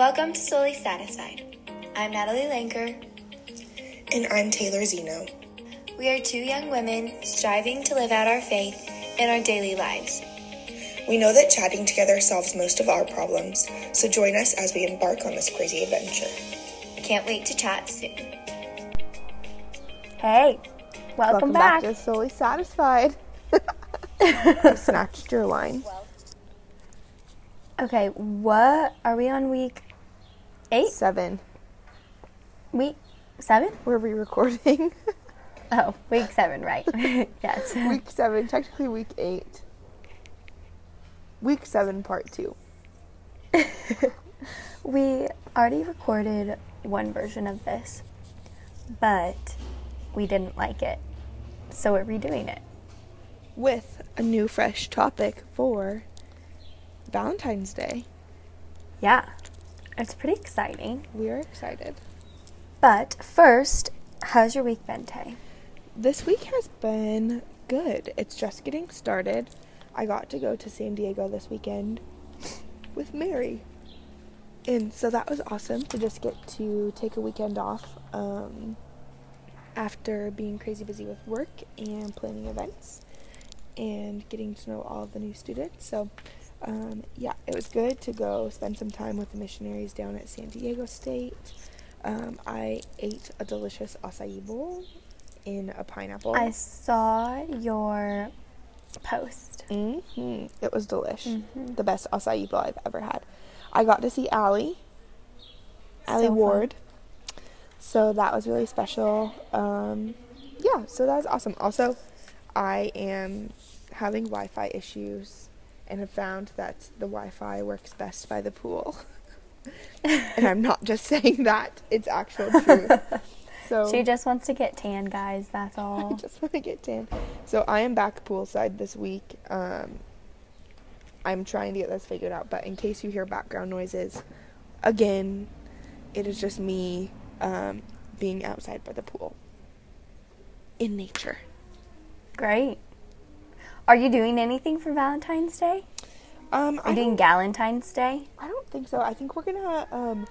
Welcome to Solely Satisfied. I'm Natalie Lanker. And I'm Taylor Zeno. We are two young women striving to live out our faith in our daily lives. We know that chatting together solves most of our problems, so join us as we embark on this crazy adventure. Can't wait to chat soon. Hey, welcome, back. to Solely Satisfied. I snatched your line. Okay, what are we on week eight? Seven. Week seven? Were we recording? Oh, week seven, right? yes. week seven, technically week eight. Week seven, part two. We already recorded one version of this, but we didn't like it, so we're redoing it. With a new, fresh topic for Valentine's Day. Yeah, it's pretty exciting. We are excited. But first, how's your week been, Tay? This week has been good. It's just getting started. I got to go to San Diego this weekend with Mary. And so that was awesome to just get to take a weekend off um, after being crazy busy with work and planning events and getting to know all the new students. So, um, yeah, it was good to go spend some time with the missionaries down at San Diego State. Um, I ate a delicious acai bowl in a pineapple. I saw your post. hmm It was delish. The best acai bowl I've ever had. I got to see Allie, Allie So fun. Ward. So that was really special. Um, yeah, so that was awesome. Also, I am having Wi Fi issues and have found that the Wi Fi works best by the pool. and I'm not just saying that, it's actual truth. So She just wants to get tan, guys. That's all. I just want to get tan. So I am back poolside this week. Um, I'm trying to get this figured out, but in case you hear background noises, again, it is just me um, being outside by the pool in nature. Great. Are you doing anything for Valentine's Day? Um, Are I you doing Galentine's Day? I don't think so. I think we're gonna um,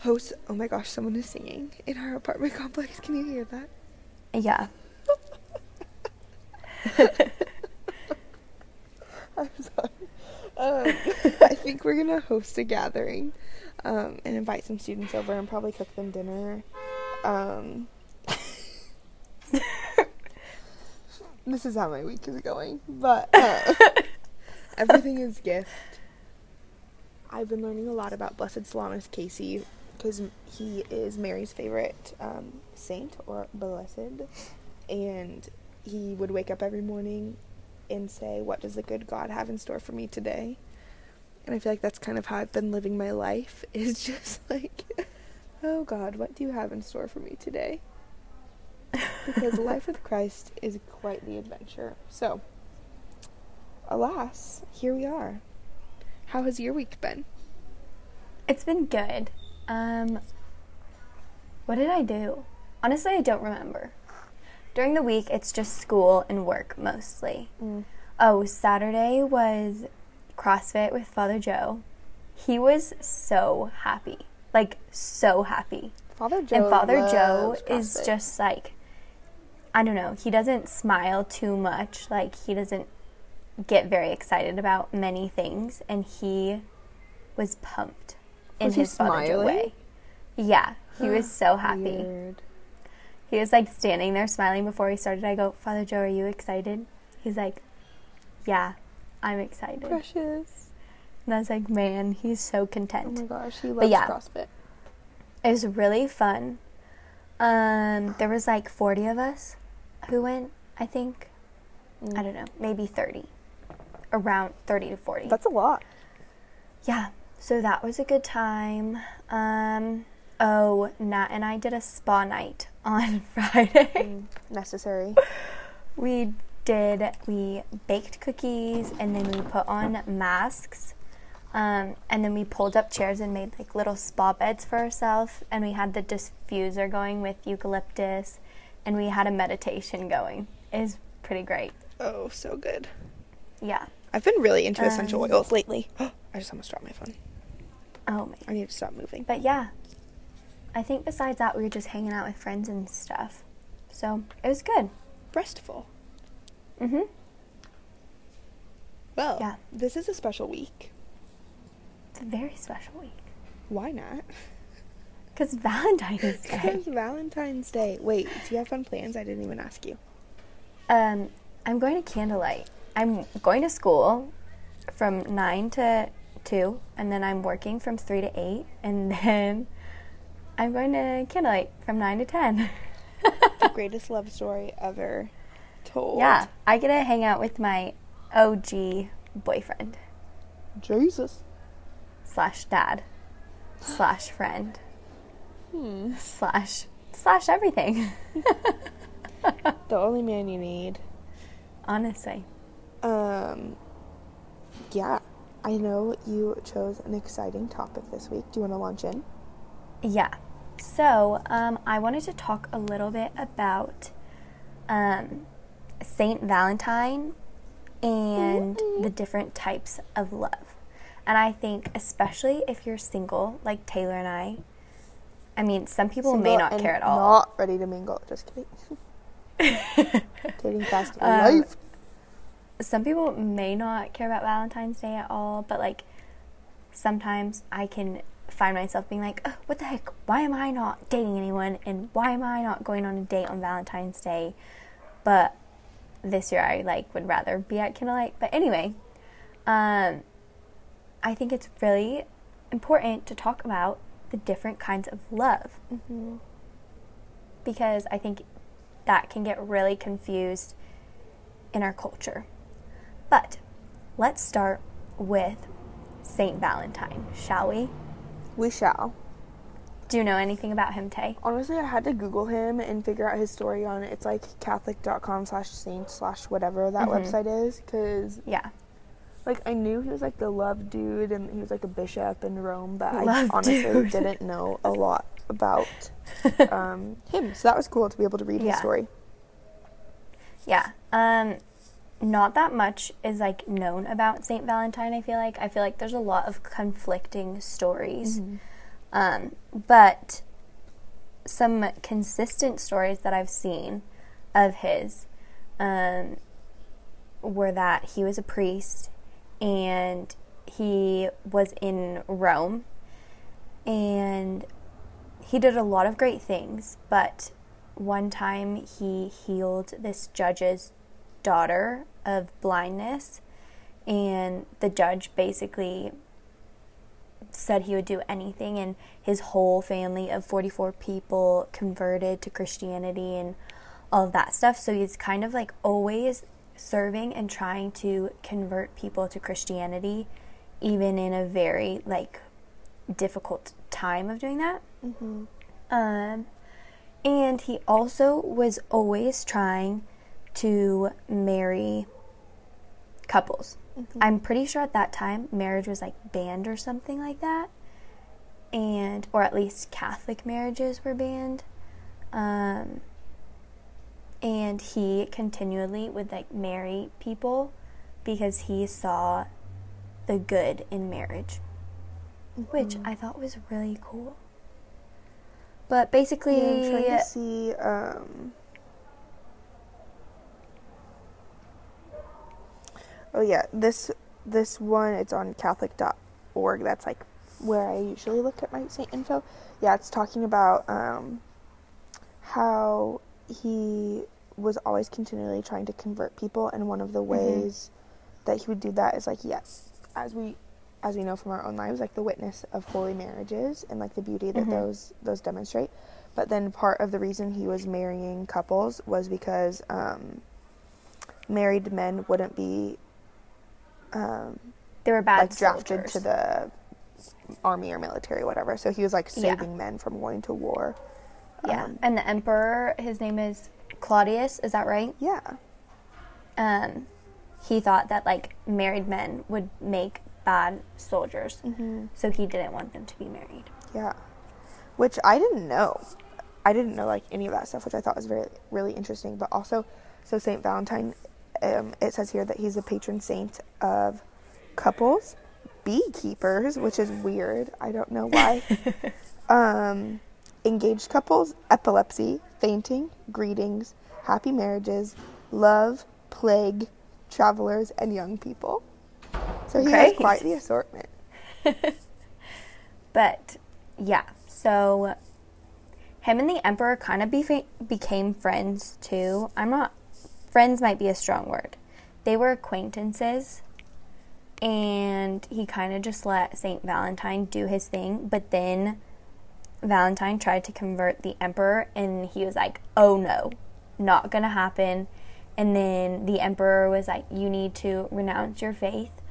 host. Oh my gosh, someone is singing in our apartment complex. Can you hear that? Yeah. I'm sorry. Um, I think we're gonna host a gathering um, and invite some students over and probably cook them dinner. Um, this is how my week is going, but uh, everything is gift. I've been learning a lot about Blessed Solanus Casey because he is Mary's favorite um, saint or blessed, and he would wake up every morning and say, What does the good God have in store for me today? And I feel like that's kind of how I've been living my life is just like, Oh God, what do you have in store for me today? Because life with Christ is quite the adventure. So, alas, here we are. How has your week been? It's been good. Um, what did I do? Honestly, I don't remember. During the week, it's just school and work mostly. Oh, Saturday was CrossFit with Father Joe. He was so happy. Like, so happy. Father Joe. and Father Joe loves is just like, I don't know, he doesn't smile too much. Like, he doesn't get very excited about many things. And he was pumped in Was his Father smiling? way. Yeah, he was so happy. Weird. He was like standing there smiling before he started. I go, Father Joe, are you excited? He's like, Yeah, I'm excited. Precious. And I was like, Man, he's so content. Oh my gosh, he loves yeah. CrossFit. It was really fun. Um, there was like 40 of us who went, I think. Mm. I don't know, maybe 30. Around 30 to 40. That's a lot. yeah, so that was a good time. Um, oh, Nat and I did a spa night on Friday. Necessary. we did, we baked cookies and then we put on masks. Um, and then we pulled up chairs and made like little spa beds for ourselves. And we had the diffuser going with eucalyptus. And we had a meditation going. It was pretty great. Oh, so good. Yeah. I've been really into essential Um, oils lately. I just almost dropped my phone. Oh man. I need to stop moving. But yeah, I think besides that, we were just hanging out with friends and stuff. So it was good. Restful. Mm-hmm. Well, Yeah. this is a special week. It's a very special week Why not? because Valentine's Day. Because Valentine's Day. Wait, do you have fun plans? I didn't even ask you. Um, I'm going to candlelight. I'm going to school from nine to two, and then I'm working from three to eight, and then I'm going to candlelight from nine to ten. The greatest love story ever told. yeah, I get to hang out with my OG boyfriend Jesus. slash dad slash friend Hmm. slash slash everything. The only man you need. Honestly, Um, yeah. I know you chose an exciting topic this week. Do you want to launch in? Yeah. So, um, I wanted to talk a little bit about um, Saint Valentine and the different types of love. And I think, especially if you're single, like Taylor and I, I mean, some people may not care at all. Not ready to mingle. Just kidding. Dating fast Um, life. some people may not care about Valentine's Day at all, but like sometimes I can find myself being like, oh, what the heck? Why am I not dating anyone? And why am I not going on a date on Valentine's Day? But this year I like would rather be at candlelight. But anyway, um, I think it's really important to talk about the different kinds of love because I think that can get really confused in our culture. But let's start with Saint Valentine, shall we? We shall. Do you know anything about him, Tay? Honestly, I had to Google him and figure out his story on it. It's like catholic.com slash saint slash whatever that Mhm. website is. Because, Yeah. Like, I knew he was like the love dude and he was like a bishop in Rome, but I honestly dude. didn't know a lot about um, him. So that was cool to be able to read Yeah. his story. Yeah. Um not that much is like known about Saint Valentine, I feel like. I feel like there's a lot of conflicting stories. Um but some consistent stories that I've seen of his um were that he was a priest and he was in Rome and he did a lot of great things, but one time he healed this judge's daughter of blindness, and the judge basically said he would do anything, and his whole family of 44 people converted to Christianity and all of that stuff. So he's kind of like always serving and trying to convert people to Christianity, even in a very like difficult time of doing that. Um, and he also was always trying to marry couples. I'm pretty sure at that time marriage was like banned or something like that. And or at least Catholic marriages were banned. Um, and he continually would like marry people because he saw the good in marriage, which I thought was really cool. But basically, Yeah, I'm trying to see. Um, oh yeah, this this one it's on Catholic.org. That's like where I usually look at my saint info. Yeah, it's talking about um, how he was always continually trying to convert people, and one of the ways that he would do that is like yes, as we as we know from our own lives, like the witness of holy marriages and like the beauty that those those demonstrate. But then part of the reason he was marrying couples was because um, married men wouldn't be um, they were bad like drafted soldiers. to the army or military, or whatever. So he was like Yeah. saving men from going to war. Yeah, Um, and the emperor, his name is Claudius. Is that right? yeah. Um, he thought that like married men would make bad soldiers, Mm-hmm. so he didn't want them to be married. Yeah. Which I didn't know. I didn't know like any of that stuff, which I thought was very really interesting. But also, so Saint Valentine, um, it says here that he's the patron saint of couples beekeepers, which is weird. I don't know why. um, engaged couples, epilepsy, fainting, greetings, happy marriages, love, plague, travelers, and young people. So he has quite the assortment. But yeah, so him and the emperor kind of befa- became friends too. I'm not friends might be a strong word. They were acquaintances and he kind of just let Saint Valentine do his thing, but then Valentine tried to convert the emperor and he was like, "Oh no, not going to happen." And then the emperor was like, "You need to renounce your faith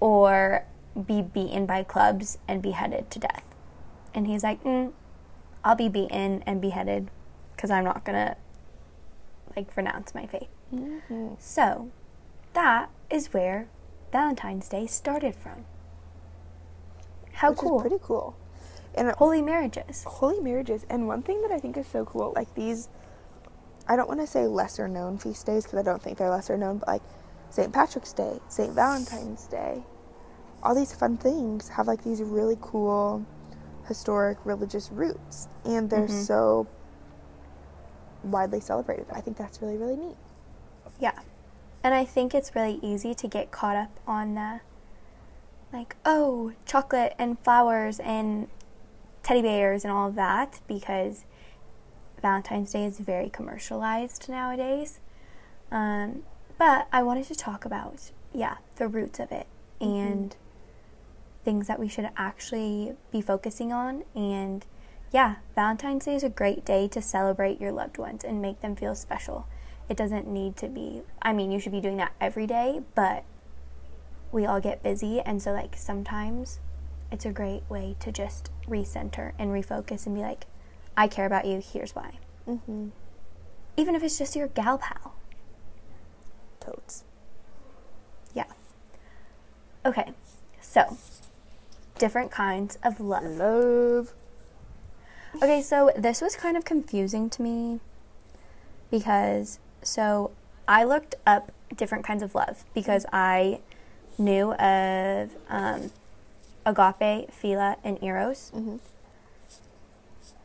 or be beaten by clubs and beheaded to death." And he's like, mm, "I'll be beaten and beheaded cuz I'm not going to like renounce my faith." So, that is where Valentine's Day started from. How which cool. pretty cool. And Holy marriages. holy marriages. And one thing that I think is so cool, like these, I don't want to say lesser known feast days because I don't think they're lesser known, but like St. Patrick's Day, St. Valentine's Day, all these fun things have like these really cool historic religious roots. And they're mm-hmm. so widely celebrated. I think that's really, really neat. Yeah. And I think it's really easy to get caught up on the like, oh, chocolate and flowers and teddy bears and all of that because Valentine's Day is very commercialized nowadays. Um, but I wanted to talk about, yeah, the roots of it and things that we should actually be focusing on. And yeah, Valentine's Day is a great day to celebrate your loved ones and make them feel special. It doesn't need to be, I mean, you should be doing that every day, but we all get busy. And so, like, sometimes it's a great way to just recenter and refocus and be like, I care about you, here's why. Mm-hmm. Even if it's just your gal pal. Totes. Yeah. Okay, so different kinds of love. Love. Okay, so this was kind of confusing to me because so I looked up different kinds of love because I knew of um, agape, philia, and eros, Mhm.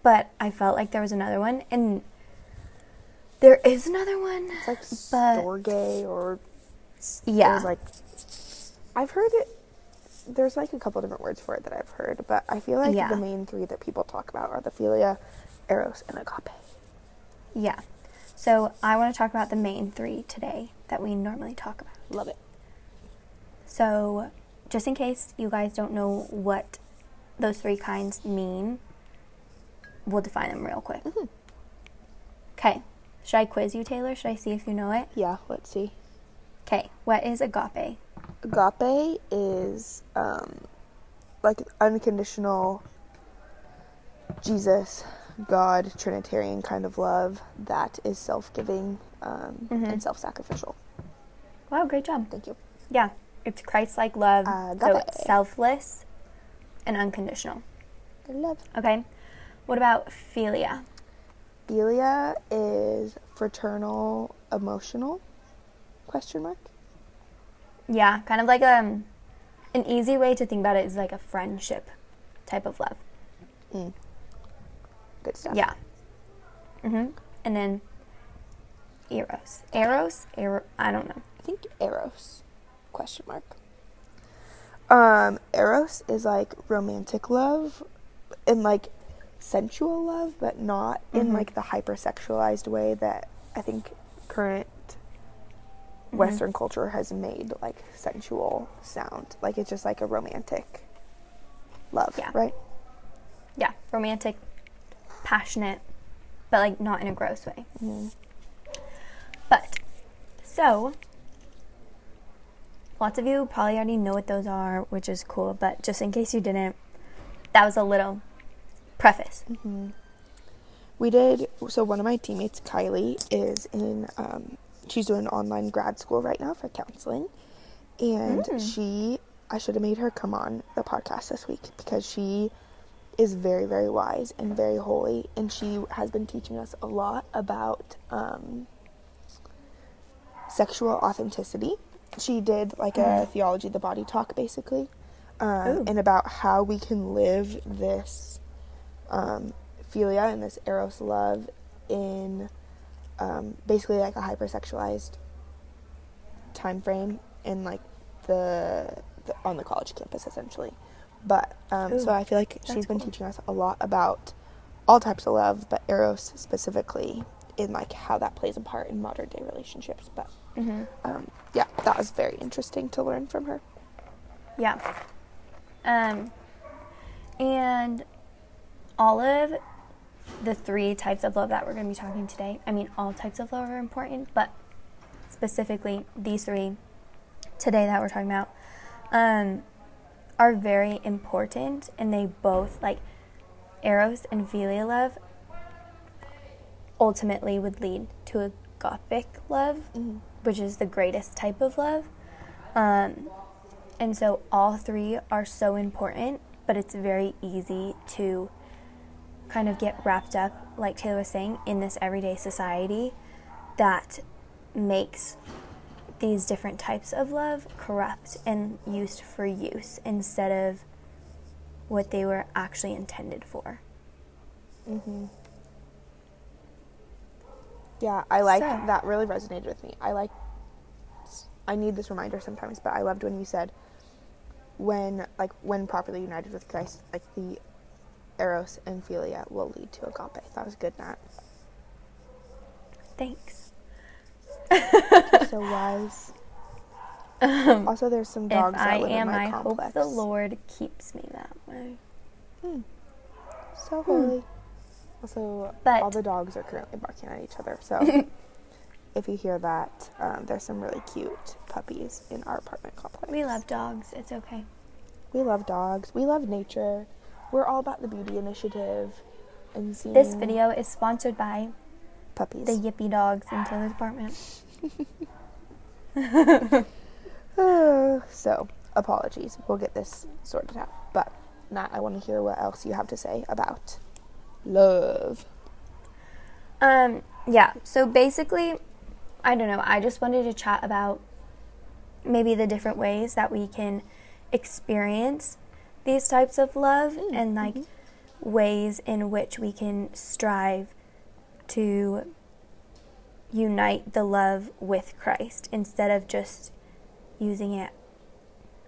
but I felt like there was another one, and there is another one. It's like storge or Yeah, There's like I've heard it there's like a couple different words for it that I've heard, but I feel like Yeah. the main three that people talk about are the philia, eros, and agape. yeah. So I want to talk about the main three today that we normally talk about. Love it. So, just in case you guys don't know what those three kinds mean, we'll define them real quick. Okay. Should I quiz you, Taylor? Should I see if you know it? Yeah, let's see. Okay. What is agape? Agape is um like unconditional Jesus, God, Trinitarian kind of love that is self-giving um, Mhm. and self-sacrificial. Wow, great job. Thank you. Yeah. It's Christ like love. So it's selfless and unconditional. Love. Okay. What about philia? Philia is fraternal, emotional? Question mark. Yeah, kind of like um an easy way to think about it is like a friendship type of love. Mm. Good stuff. Yeah. Mhm. And then eros. Eros? Ero- I don't know. I think Eros. Question mark. Um, Eros is like romantic love and like sensual love, but not in Mhm. like the hypersexualized way that I think current Mm-hmm. Western culture has made like sensual sound. Like it's just like a romantic love, Yeah. right? Yeah, romantic, passionate, but like not in a gross way. Mhm. But so lots of you probably already know what those are, which is cool, but just in case you didn't, that was a little preface. We did. So one of my teammates, Kylie, is in. Um, she's doing online grad school right now for counseling, and she. I should have made her come on the podcast this week because she is very, very wise and very holy, and she has been teaching us a lot about um, sexual authenticity. She did like a theology of the body talk, basically, Ooh. and about how we can live this um, philia and this eros love in um, basically like a hypersexualized time frame in like the, the on the college campus essentially. But um, so I feel like she's been cool. teaching us a lot about all types of love, but eros specifically in like how that plays a part in modern day relationships. But Mm-hmm. um, yeah, that was very interesting to learn from her. Yeah. Um, and all of the three types of love that we're going to be talking today, I mean, all types of love are important, but specifically these three today that we're talking about um, are very important, and they both, like, Eros and Philia love ultimately would lead to a Gothic love, which is the greatest type of love. Um, and so all three are so important, but it's very easy to kind of get wrapped up, like Taylor was saying, in this everyday society that makes these different types of love corrupt and used for use instead of what they were actually intended for. Yeah, I like So- that. Really resonated with me. I like. I need this reminder sometimes, but I loved when you said, when like when properly united with Christ, like the eros and philia will lead to agape. That was good, Nat. Thanks. so wise. Um, also, there's some dogs if I am, I complex. hope the Lord keeps me that way. Hmm. So hmm. holy. Also, But- all the dogs are currently barking at each other. So, if you hear that, um, there's some really cute puppies in our apartment complex. We love dogs. It's okay. We love dogs. We love nature. We're all about the beauty initiative and seeing This video is sponsored by puppies. the Yippy Dogs in Taylor's apartment. Uh, so, apologies. We'll get this sorted out. But, Nat, I want to hear what else you have to say about love. Um, yeah, so basically, I don't know, I just wanted to chat about maybe the different ways that we can experience these types of love mm, and like mm-hmm. ways in which we can strive to unite the love with Christ instead of just using it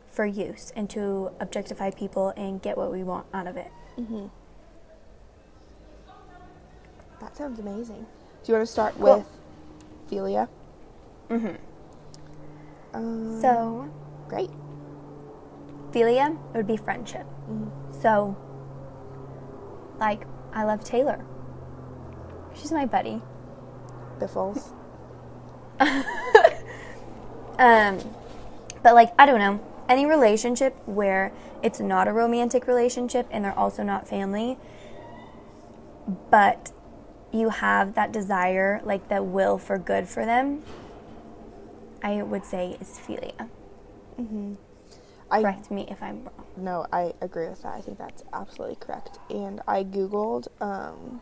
for use and to objectify people and get what we want out of it. Mm-hmm. That sounds amazing. Do you want to start Cool. with Philia? Mhm. Um, So, great. Philia would be friendship. So, like, I love Taylor. She's my buddy. Biffles. Um, but like, I don't know. Any relationship where it's not a romantic relationship and they're also not family, but you have that desire, like that will for good for them, I would say is philia. I Correct me if I'm wrong. no, I agree with that. I think that's absolutely correct. And I googled um,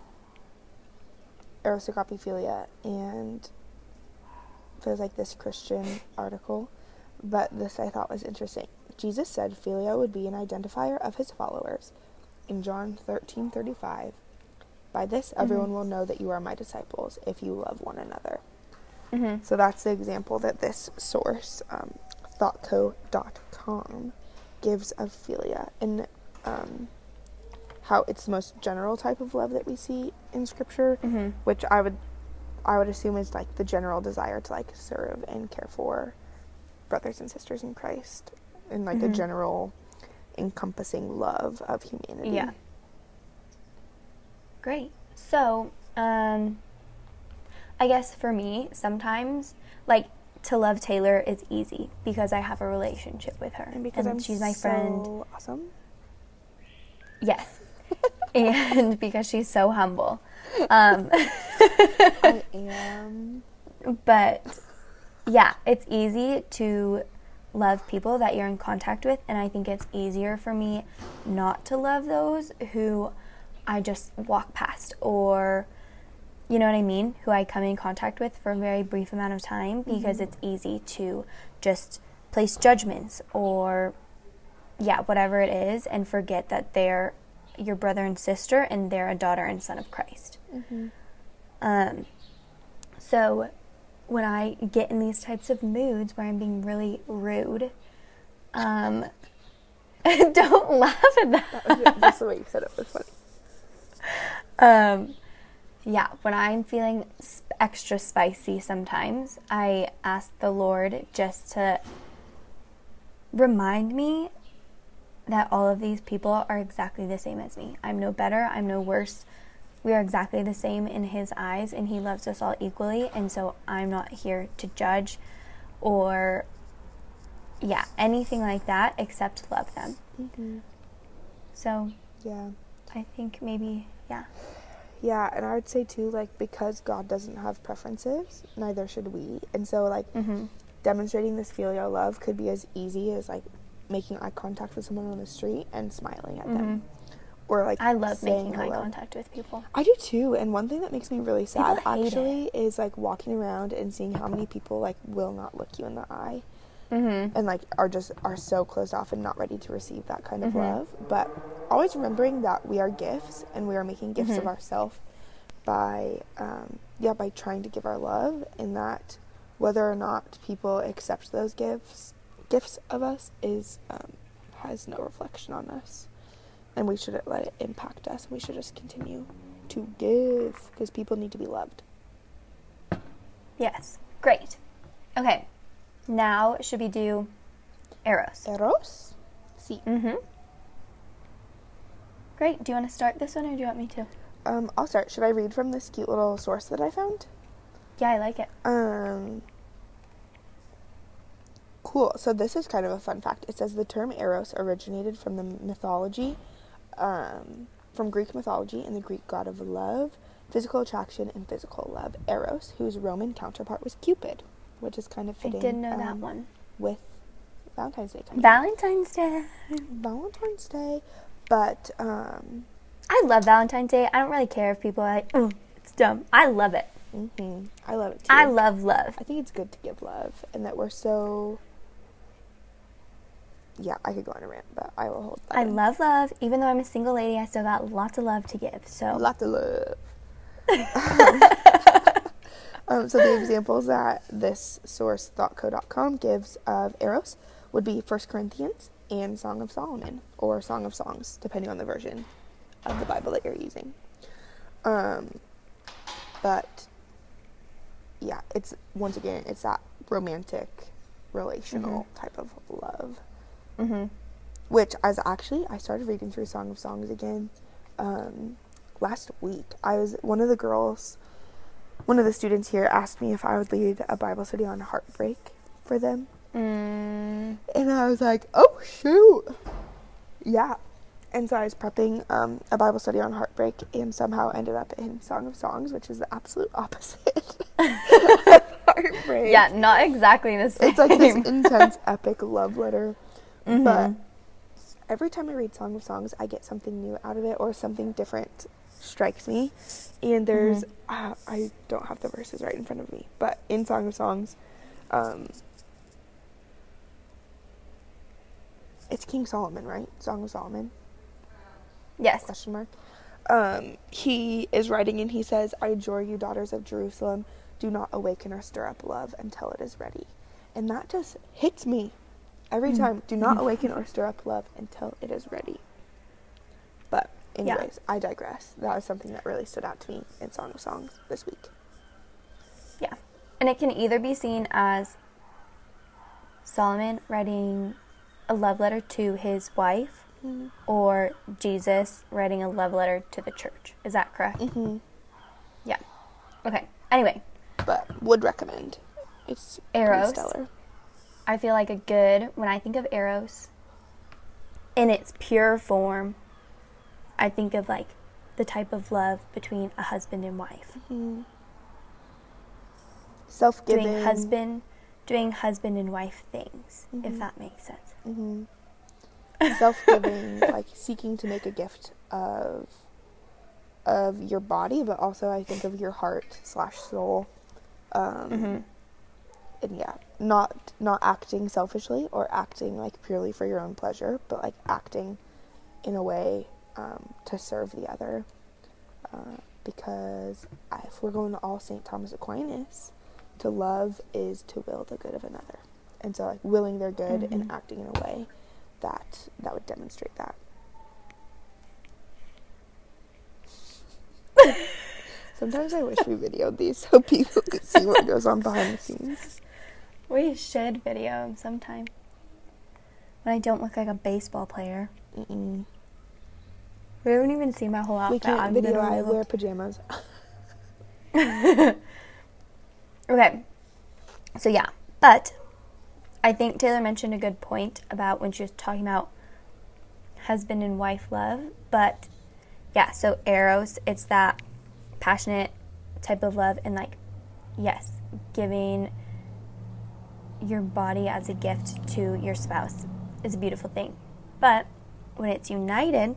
Aristocopophilia, and there's like this Christian article, but this I thought was interesting. Jesus said philia would be an identifier of his followers. In John thirteen thirty five, by this everyone will know that you are my disciples if you love one another. Mm-hmm. So that's the example that this source, um, thoughtco.com, gives of philia and um, how it's the most general type of love that we see in scripture, Mhm. which I would I would assume is like the general desire to like serve and care for brothers and sisters in Christ, and like a Mhm. general encompassing love of humanity. Yeah. Great. So, um, I guess for me, sometimes, like, to love Taylor is easy because I have a relationship with her. And because I'm she's my friend. so awesome. Yes. and because she's so humble. Um, I am. but yeah, it's easy to love people that you're in contact with, and I think it's easier for me not to love those who I just walk past or you know what I mean, who I come in contact with for a very brief amount of time because it's easy to just place judgments or yeah, whatever it is, and forget that they're your brother and sister and they're a daughter and son of Christ. Um, so when I get in these types of moods where I'm being really rude, um, don't laugh at that. Just the way you said it was funny. Um, yeah, when I'm feeling extra spicy sometimes, I ask the Lord just to remind me that all of these people are exactly the same as me. I'm no better, I'm no worse. We are exactly the same in His eyes, and He loves us all equally. And so I'm not here to judge or, yeah, anything like that except love them. So Yeah. I think maybe, yeah. Yeah, and I would say too, like, because God doesn't have preferences, neither should we. And so, like, Mm-hmm. demonstrating this filial love could be as easy as, like, making eye contact with someone on the street and smiling at them. Or, like, Mm-hmm. I love making eye contact with people. I do too. And one thing that makes me really sad actually is like walking around and seeing how many people like will not look you in the eye Mm-hmm. and like are just are so closed off and not ready to receive that kind Mm-hmm. of love. But always remembering that we are gifts and we are making gifts Mm-hmm. of ourselves by um, yeah by trying to give our love and that whether or not people accept those gifts gifts of us is um, has no reflection on us and we shouldn't let it impact us. We should just continue to give because people need to be loved. Yes. Great. Okay. Now, should we do Eros? Eros? Sí. Mm-hmm. Great. Do you want to start this one or do you want me to? Um, I'll start. Should I read from this cute little source that I found? Yeah, I like it. Um, cool. So this is kind of a fun fact. It says the term eros originated from the mythology, um, from Greek mythology and the Greek god of love, physical attraction, and physical love. Eros, whose Roman counterpart was Cupid, which is kind of fitting. I didn't know that um, one. With Valentine's Day coming. Valentine's Day. Valentine's Day, but um, I love Valentine's Day. I don't really care if people are like, it's dumb. I love it. mhm, I love it too. I love love. I think it's good to give love, and that we're so. Yeah, I could go on a rant, but I will hold. That I in. love love. Even though I'm a single lady, I still got lots of love to give. So, Lot of love. um, so the examples that this source thoughtco.com gives of eros would be 1 Corinthians and Song of Solomon or Song of Songs, depending on the version of the Bible that you're using. Um, but yeah, it's once again it's that romantic, relational type of love hmm which as actually I started reading through Song of Songs again um, last week. I was one of the girls, one of the students here asked me if I would lead a Bible study on heartbreak for them, mm, and I was like, oh shoot, yeah. And so I was prepping um, a Bible study on heartbreak, and somehow ended up in Song of Songs, which is the absolute opposite. of heartbreak. yeah, not exactly the same. It's like this intense, epic love letter. Mhm. But every time I read Song of Songs, I get something new out of it or something different strikes me. And there's, uh, I don't have the verses right in front of me, but in Song of Songs, um, it's King Solomon, right? Song of Solomon? yes. question mark. Um, he is writing and he says, I adjure you, daughters of Jerusalem, do not awaken or stir up love until it is ready. And that just hits me every time. Do not awaken or stir up love until it is ready. But, Yeah. anyways, I digress. That was something that really stood out to me in Song of Songs this week. Yeah. And it can either be seen as Solomon writing a love letter to his wife or Jesus writing a love letter to the church. Is that correct? Mm-hmm. Yeah. Okay. Anyway, But would recommend. It's Eros. stellar. I feel like a good, when I think of Eros in its pure form, I think of like the type of love between a husband and wife. Self-giving. Doing husband doing husband and wife things, if that makes sense. hmm self-giving like seeking to make a gift of of your body but also i think of your heart slash soul um, and yeah, not not acting selfishly or acting like purely for your own pleasure, but like acting in a way um, to serve the other. Uh, because if we're going to all St. Thomas Aquinas, to love is to will the good of another, and so like willing their good and Mhm. acting in a way that that would demonstrate that. Sometimes I wish we videoed these so people could see what goes on behind the scenes. We should video 'em sometime. When I don't look like a baseball player. Mm-mm. We haven't even seen my whole We outfit. can't I'm video. I wear pajamas. Okay. So yeah, but I think Taylor mentioned a good point about when she was talking about husband and wife love, but yeah, so eros, it's that passionate type of love and like yes, giving your body as a gift to your spouse is a beautiful thing. But when it's united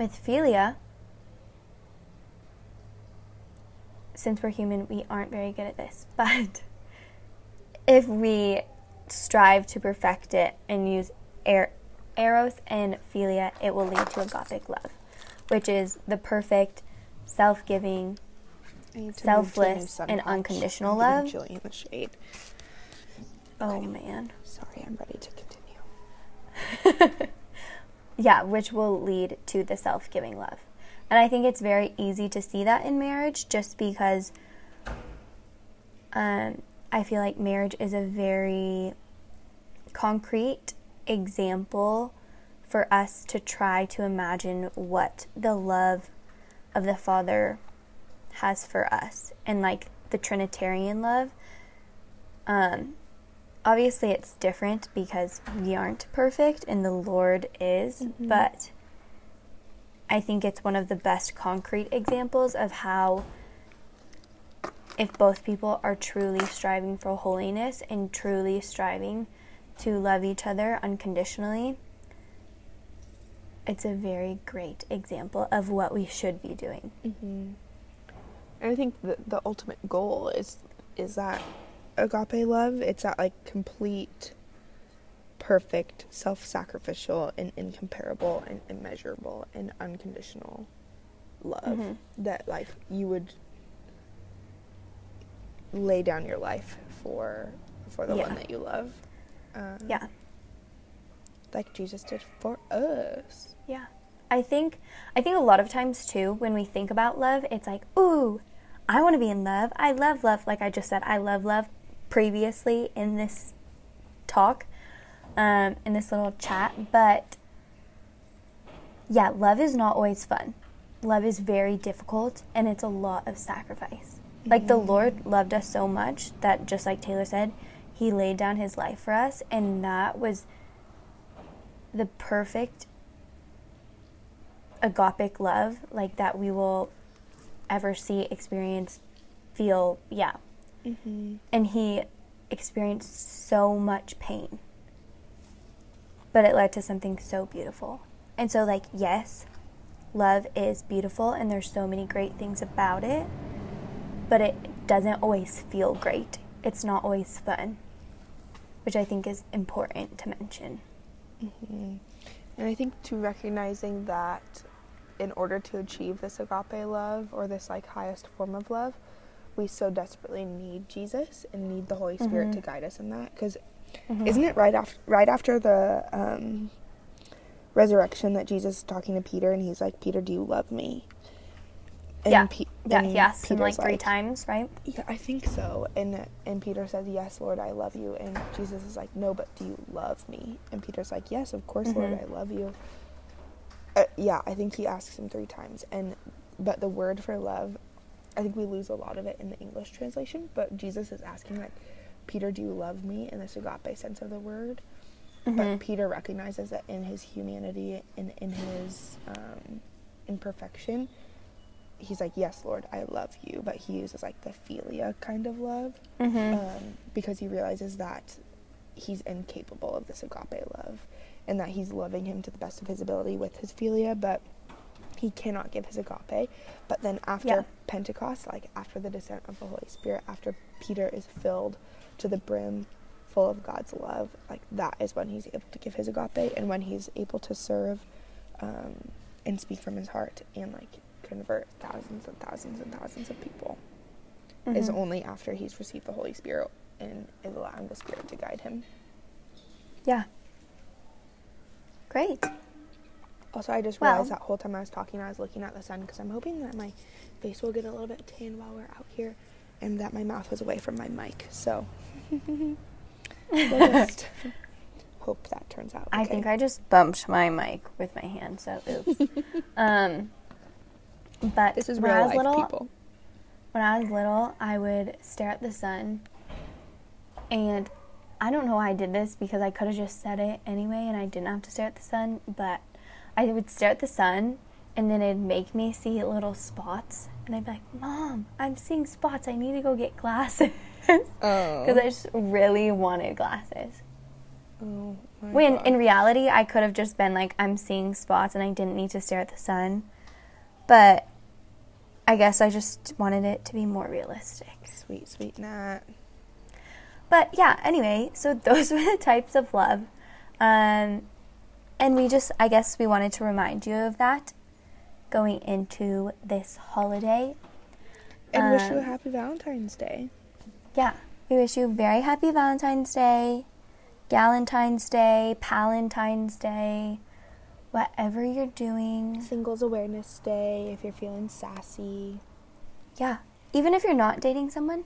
with philia, since we're human, we aren't very good at this. But if we strive to perfect it and use er- eros and philia, it will lead to agapic love, which is the perfect, self-giving. I need to move to a new Selfless and unconditional love. In the shade. Oh man. Sorry, I'm ready to continue. Yeah, which will lead to the self giving love. And I think it's very easy to see that in marriage just because um, I feel like marriage is a very concrete example for us to try to imagine what the love of the Father has for us and like the Trinitarian love. Um, obviously it's different because we aren't perfect and the Lord is, mm-hmm. but I think it's one of the best concrete examples of how if both people are truly striving for holiness and truly striving to love each other unconditionally, it's a very great example of what we should be doing. Mm-hmm. And I think the the ultimate goal is is that agape love. It's that like complete, perfect, self-sacrificial, and incomparable, and immeasurable, and unconditional love Mhm. that like you would lay down your life for for the Yeah. one that you love. Um, Yeah. like Jesus did for us. Yeah. I think I think a lot of times too when we think about love, it's like, "Ooh, I want to be in love. I love love." Like I just said, I love love previously in this talk, um, in this little chat, but yeah, love is not always fun. Love is very difficult and it's a lot of sacrifice. Like the Lord loved us so much that just like Taylor said, he laid down his life for us and that was the perfect agapic love like that we will ever see experience feel yeah Mm-hmm. and he experienced so much pain but it led to something so beautiful and so like yes love is beautiful and there's so many great things about it but it doesn't always feel great it's not always fun which i think is important to mention Mm-hmm. And I think to recognizing that in order to achieve this agape love or this like highest form of love, we so desperately need Jesus and need the Holy Spirit Mhm. to guide us in that. Because Mhm. isn't it right after right after the um, resurrection that Jesus is talking to Peter and he's like, Peter, do you love me? And yeah Pe- yeah and he asked him like Peter's three times right Yeah, I think so. And and Peter says, "Yes, Lord, I love you." And Jesus is like, "No, but do you love me?" And Peter's like, "Yes, of course, Lord, Mhm. I love you." Uh, yeah, I think he asks him three times. And but the word for love, I think we lose a lot of it in the English translation. But Jesus is asking like, "Peter, do you love me?" in this agape sense of the word. Mhm. But Peter recognizes that in his humanity and in his um, imperfection, he's like, "Yes, Lord, I love you," but he uses like the philia kind of love Mhm. um, because he realizes that he's incapable of this agape love, and that he's loving him to the best of his ability with his philia, but he cannot give his agape. But then after Yeah. Pentecost, like after the descent of the Holy Spirit, after Peter is filled to the brim full of God's love, like that is when he's able to give his agape and when he's able to serve um, and speak from his heart and like convert thousands and thousands and thousands of people is Mhm. only after he's received the Holy Spirit and is allowing the Spirit to guide him. Yeah. Great. Also, I just Well- realized that whole time I was talking, I was looking at the sun because I'm hoping that my face will get a little bit tan while we're out here and that my mouth was away from my mic. So, just hope that turns out. I think I just bumped my mic with my hand, so oops. um, but This is when I was little, people. when I was little, I would stare at the sun, and I don't know why I did this because I could have just said it anyway, and I didn't have to stare at the sun. But I would stare at the sun, and then it'd make me see little spots, and I'd be like, "Mom, I'm seeing spots. I need to go get glasses." Oh. Because I just really wanted glasses. Oh, When God. in reality, I could have just been like, I'm seeing spots and I didn't need to stare at the sun. But I guess I just wanted it to be more realistic. Sweet, sweet Nat. But yeah, anyway, so those were the types of love. Um, and we just, I guess we wanted to remind you of that going into this holiday. And wish you a Um, happy Valentine's Day. Yeah, we wish you a very happy Valentine's Day, Galentine's Day, Palentine's Day, whatever you're doing. Singles Awareness Day if you're feeling sassy. Yeah, even if you're not dating someone,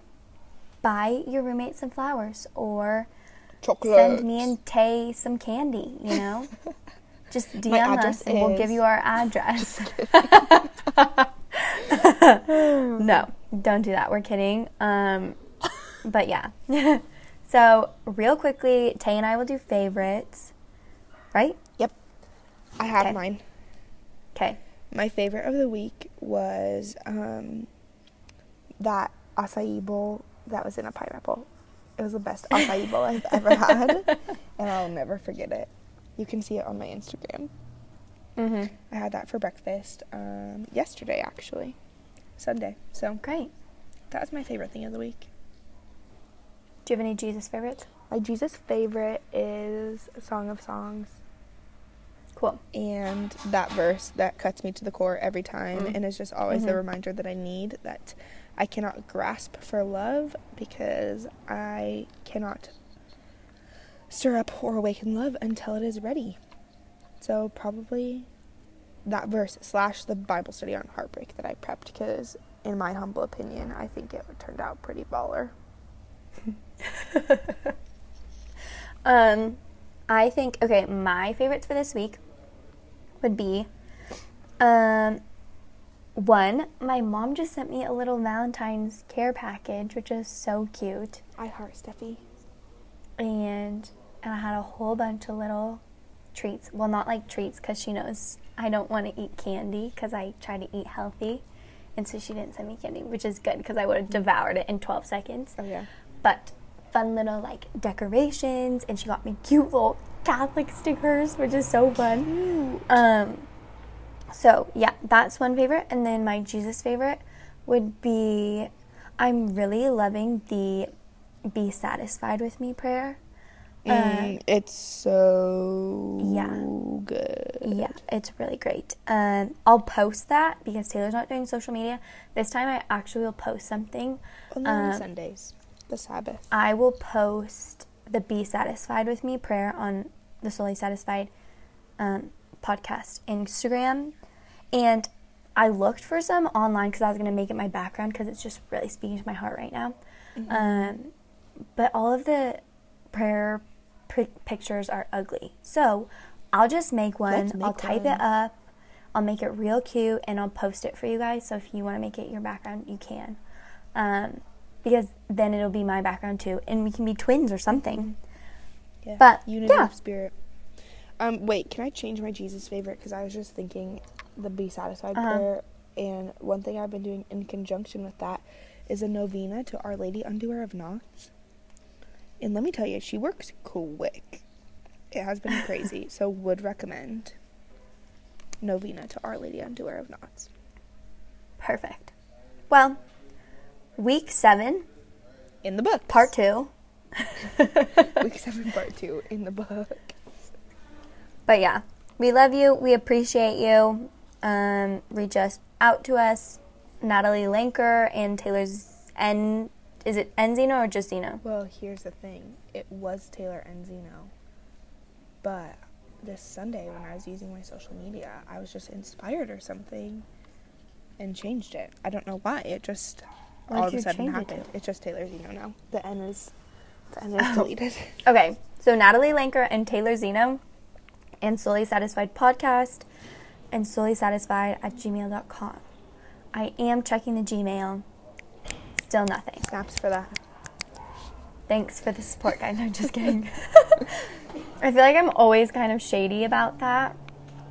buy your roommate some flowers or Chocolate. send me and Tay some candy, you know? Just DM us and we'll give you our address. no, don't do that. We're kidding. Um, but yeah. so, real quickly, Tay and I will do favorites, right? Yep. I have mine. Okay. My favorite of the week was um, that acai bowl that was in a pineapple. It was the best acai bowl I've ever had, and I'll never forget it. You can see it on my Instagram. Mm-hmm. I had that for breakfast um, yesterday, actually, Sunday. So Great. that was my favorite thing of the week. Do you have any Jesus favorites? My Jesus favorite is Song of Songs. Cool. and that verse that cuts me to the core every time Mm. and is just always the Mhm. reminder that I need that I cannot grasp for love because I cannot stir up or awaken love until it is ready. So probably that verse slash the Bible study on heartbreak that I prepped because in my humble opinion I think it turned out pretty baller. Um, I think okay. My favorites for this week would be, um, one. My mom just sent me a little Valentine's care package, which is so cute, I heart Steffi. and and I had a whole bunch of little treats. Well, not like treats because she knows I don't want to eat candy because I try to eat healthy, and so she didn't send me candy, which is good because I would have devoured it in twelve seconds. Oh yeah. but fun little like decorations and she got me cute little catholic stickers which is so fun um so yeah that's one favorite and then my jesus favorite would be i'm really loving the be satisfied with me prayer Mm, it's so yeah. good. yeah it's really great um i'll post that because taylor's not doing social media this time i actually will post something Only on Um, Sundays, the Sabbath. I will post the Be Satisfied with Me prayer on the Solely Satisfied um, podcast Instagram. And I looked for some online because I was going to make it my background because it's just really speaking to my heart right now. Um, but all of the prayer pi pictures are ugly. So I'll just make one. Let's I'll type one. it up. I'll make it real cute and I'll post it for you guys. So if you want to make it your background, you can. Um, because then it'll be my background too, and we can be twins or something. Yeah. But, unity yeah. of spirit. Um, wait, can I change my Jesus favorite? Because I was just thinking the Be Satisfied Uh-huh. prayer, and one thing I've been doing in conjunction with that is a novena to Our Lady Undoer of Knots. And let me tell you, she works quick. It has been crazy, so would recommend. novena to Our Lady Undoer of Knots. Perfect. Well, week seven, In the book. part two. Week 7, part 2 in the book. But yeah, we love you. We appreciate you. Um, reach us out to us, Natalie Lanker and Taylor's N. Is it Enzino or just Zeno? Well, here's the thing. It was Taylor Enzino. But this Sunday when I was using my social media, I was just inspired or something and changed it. I don't know why. It just What all of a sudden change it happened. It's just Taylor Zeno now. The N is the N is deleted. Okay, so Natalie Lanker and Taylor Zeno and Solely Satisfied Podcast and Solely Satisfied at gmail.com. I am checking the Gmail. Still nothing. Snaps for that. Thanks for the support, guys. I'm just kidding. I feel like I'm always kind of shady about that,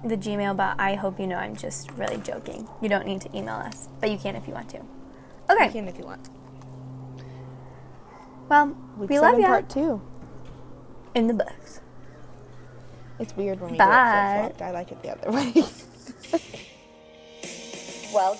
the Gmail, but I hope you know I'm just really joking. You don't need to email us, but you can if you want to. Okay. You can if you want. well, Week we love you. part two. In the books. It's weird when we Bye. do it flip-flopped. I like it the other way well